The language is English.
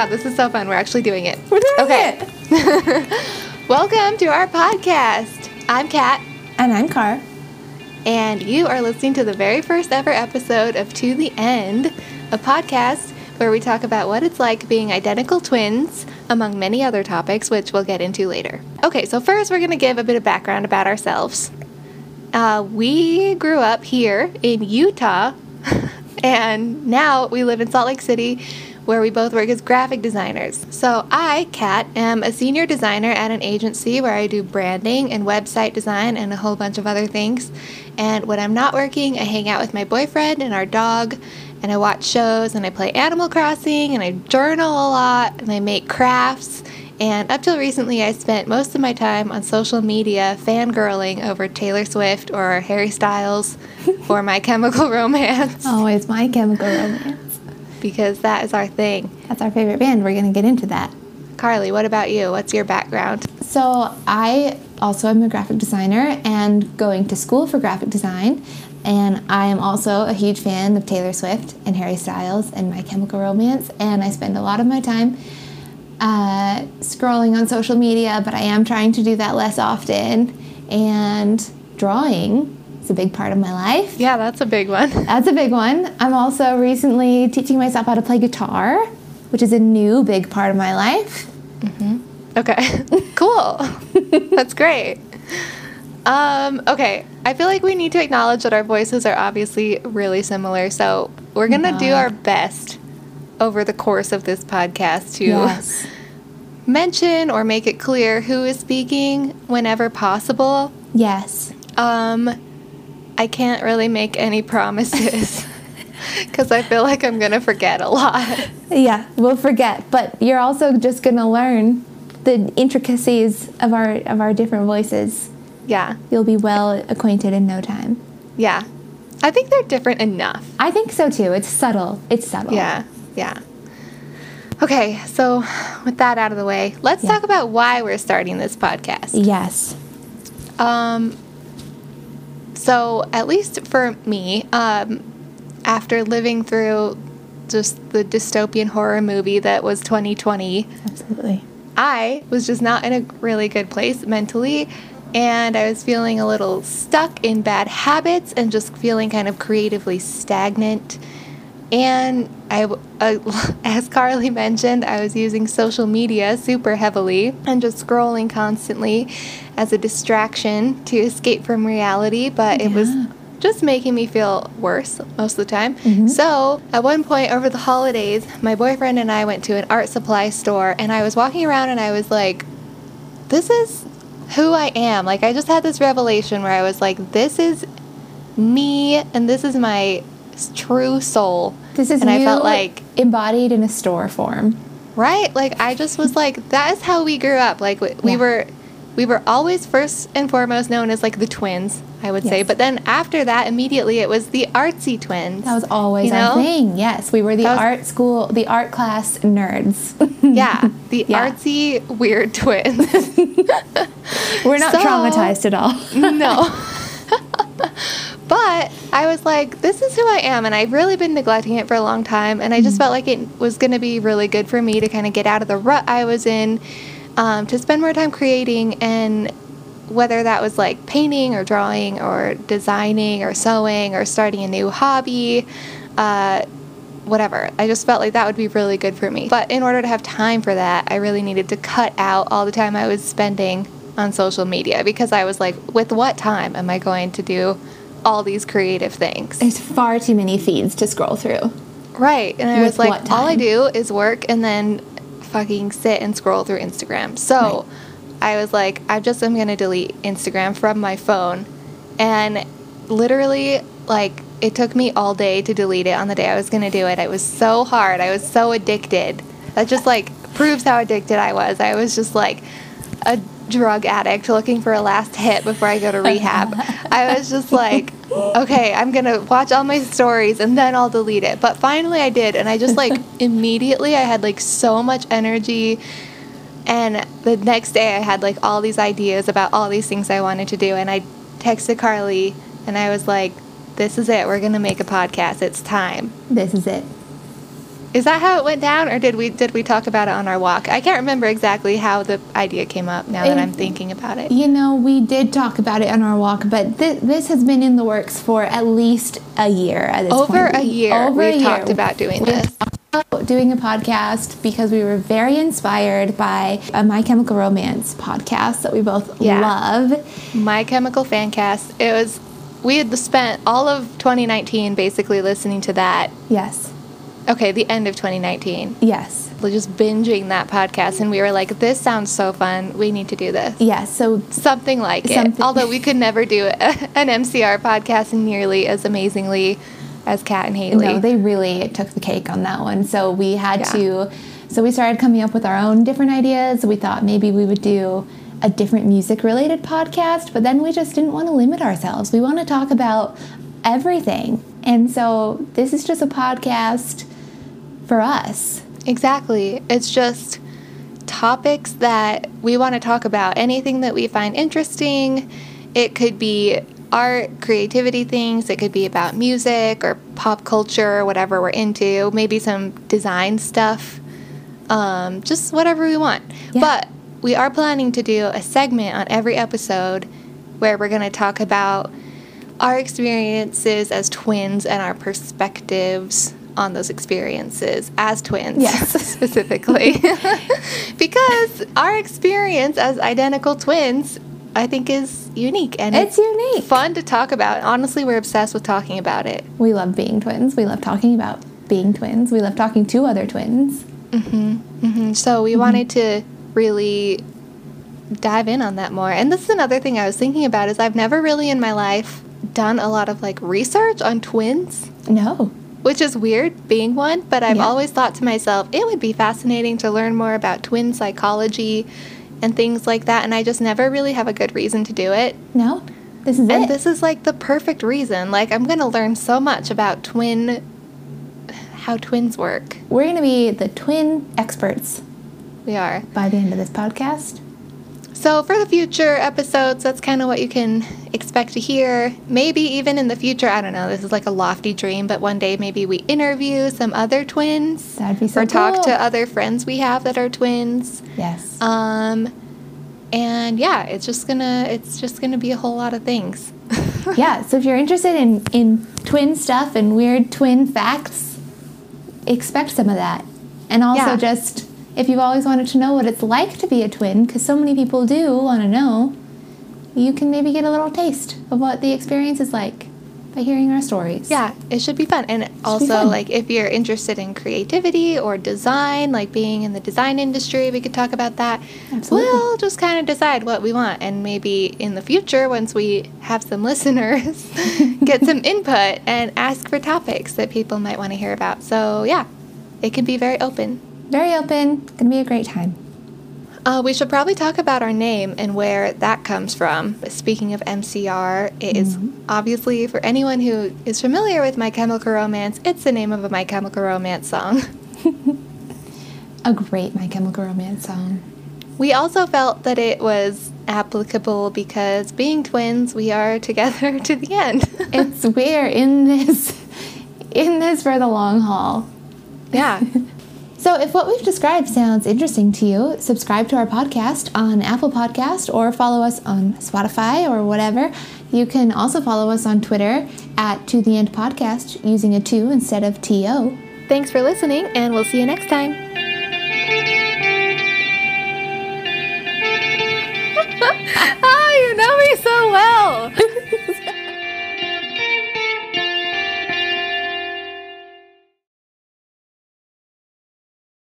wow, this is so fun. We're actually doing it. We're doing okay. it. Welcome to our podcast. I'm Kat, And I'm Kar. and you are listening to the very first ever episode of To the End, a podcast where we talk about what it's like being identical twins, among many other topics, which we'll get into later. Okay, so first we're going to give a bit of background about ourselves. Uh, we grew up here in Utah, and now we live in Salt Lake City, where we both work as graphic designers. So, I, Kat, am a senior designer at an agency where I do branding and website design and a whole bunch of other things. And when I'm not working, I hang out with my boyfriend and our dog, and I watch shows and I play Animal Crossing and I journal a lot and I make crafts. And up till recently, I spent most of my time on social media fangirling over Taylor Swift or Harry Styles or My Chemical Romance Always my chemical romance. Because that is our thing. That's our favorite band. We're going to get into that. Carly, what about you? What's your background? So, I also am a graphic designer and going to school for graphic design. And I am also a huge fan of Taylor Swift and Harry Styles and My Chemical Romance. And I spend a lot of my time uh, scrolling on social media, but I am trying to do that less often. And drawing is a big part of my life. Yeah, that's a big one. That's a big one. I'm also recently teaching myself how to play guitar, which is a new big part of my life. Okay, cool. That's great. Um, okay, I feel like we need to acknowledge that our voices are obviously really similar, so we're gonna do our best over the course of this podcast to Yes. mention or make it clear who is speaking whenever possible. Yes. Um, I can't really make any promises because I feel like I'm gonna forget a lot. Yeah, we'll forget, but you're also just going to learn the intricacies of our of our different voices. Yeah, You'll be well acquainted in no time. yeah. I think they're different enough. I think so too. It's subtle. It's subtle. Yeah, yeah. Okay, so with that out of the way, let's Yeah. talk about why we're starting this podcast. Yes. Um, so at least for me, um, after living through just the dystopian horror movie that was 2020, Absolutely. I was just not in a really good place mentally. And I was feeling a little stuck in bad habits and just feeling kind of creatively stagnant. And I, uh, as Carly mentioned, I was using social media super heavily and just scrolling constantly as a distraction to escape from reality. But it was just making me feel worse most of the time. So, at one point over the holidays, my boyfriend and I went to an art supply store and I was walking around and I was like, this is who I am. Like, I just had this revelation where I was like, this is me and this is my true soul. This is and I felt like embodied in a store form. right like i just was like that is how we grew up like we, we Yeah. were we were always first and foremost known as like the twins i would say but then after that immediately it was the artsy twins That was always You our know? thing. Yes, we were the was- art school, the art class nerds. yeah the Yeah. artsy weird twins we're not So- traumatized at all. no i was like this is who i am and i've really been neglecting it for a long time and i just felt like it was going to be really good for me to kind of get out of the rut i was in um, to spend more time creating and whether that was like painting or drawing or designing or sewing or starting a new hobby uh, whatever. I just felt like that would be really good for me. But in order to have time for that, I really needed to cut out all the time I was spending on social media because I was like, with what time am I going to do all these creative things? There's far too many feeds to scroll through. Right. And I With was like, all I do is work and then fucking sit and scroll through Instagram. So I was like, I just am going to delete Instagram from my phone. And literally, like, it took me all day to delete it on the day I was going to do it. It was so hard. I was so addicted. That just, like, proves how addicted I was. I was just like a drug addict looking for a last hit before I go to rehab. I was just like, okay, I'm going to watch all my stories and then I'll delete it. But finally I did. And I just like immediately, I had like so much energy. And the next day I had like all these ideas about all these things I wanted to do. And I texted Carly and I was like, this is it. We're going to make a podcast. It's time. This is it. Is that how it went down, or did we did we talk about it on our walk? I can't remember exactly how the idea came up. Now that It- I'm thinking about it. You know, we did talk about it on our walk, but th- this has been in the works for at least a year at this Over point. a year, Over a we've year. talked about doing We've this. about doing a podcast because we were very inspired by a My Chemical Romance podcast that we both Yeah. love. My Chemical Fancast. It was. We had spent all of 2019 basically listening to that. Yes. Okay, the end of 2019. Yes. We're just binging that podcast, and we were like, "This sounds so fun. We need to do this." Yes. So Something like it. Something- Although we could never do a, an MCR podcast nearly as amazingly as Kat and Haley. No, they really took the cake on that one. So we had Yeah. to, so we started coming up with our own different ideas. We thought maybe we would do a different music related podcast, but then we just didn't want to limit ourselves. We want to talk about everything. And so this is just a podcast for us. Exactly. It's just topics that we want to talk about. Anything that we find interesting. It could be art, creativity things. It could be about music or pop culture, whatever we're into. Maybe some design stuff. Um, just whatever we want. Yeah. But we are planning to do a segment on every episode where we're going to talk about our experiences as twins and our perspectives on those experiences as twins Yes. specifically because our experience as identical twins i think is unique and It's unique. fun to talk about honestly we're obsessed with talking about it We love being twins. We love talking about being twins. We love talking to other twins. Mhm. so we wanted to really dive in on that more and this is another thing i was thinking about is i've never really in my life done a lot of like research on twins No. Which is weird being one, but I've Yeah. always thought to myself, it would be fascinating to learn more about twin psychology and things like that, and I just never really have a good reason to do it. No. This is And it. this is like the perfect reason. Like, I'm going to learn so much about twin, how twins work. We're going to be the twin experts We are. by the end of this podcast. So, for the future episodes, that's kind of what you can expect to hear. Maybe even in the future, I don't know, this is like a lofty dream, but one day maybe we interview some other twins. That'd be so Or talk cool. to other friends we have that are twins. Yes. Um, and yeah, it's just gonna it's just gonna be a whole lot of things. yeah, so if you're interested in, in twin stuff and weird twin facts, expect some of that. And also Yeah. just if you've always wanted to know what it's like to be a twin, because so many people do want to know, you can maybe get a little taste of what the experience is like by hearing our stories. Yeah, it should be fun. And also, fun. like, if you're interested in creativity or design, like being in the design industry, we could talk about that. Absolutely. We'll just kind of decide what we want. And maybe in the future, once we have some listeners, get some input and ask for topics that people might want to hear about. So, yeah, it can be very open. Very open. Gonna be a great time. Uh, we should probably talk about our name and where that comes from. Speaking of MCR, it is obviously for anyone who is familiar with My Chemical Romance, it's the name of a My Chemical Romance song. A great My Chemical Romance song. We also felt that it was applicable because being twins, we are together to the end. It's we're in this in this for the long haul. yeah. So, if what we've described sounds interesting to you, subscribe to our podcast on Apple Podcast or follow us on Spotify or whatever. You can also follow us on Twitter at To The End Podcast using a 2 instead of TO. Thanks for listening, and we'll see you next time. oh, you know me so well.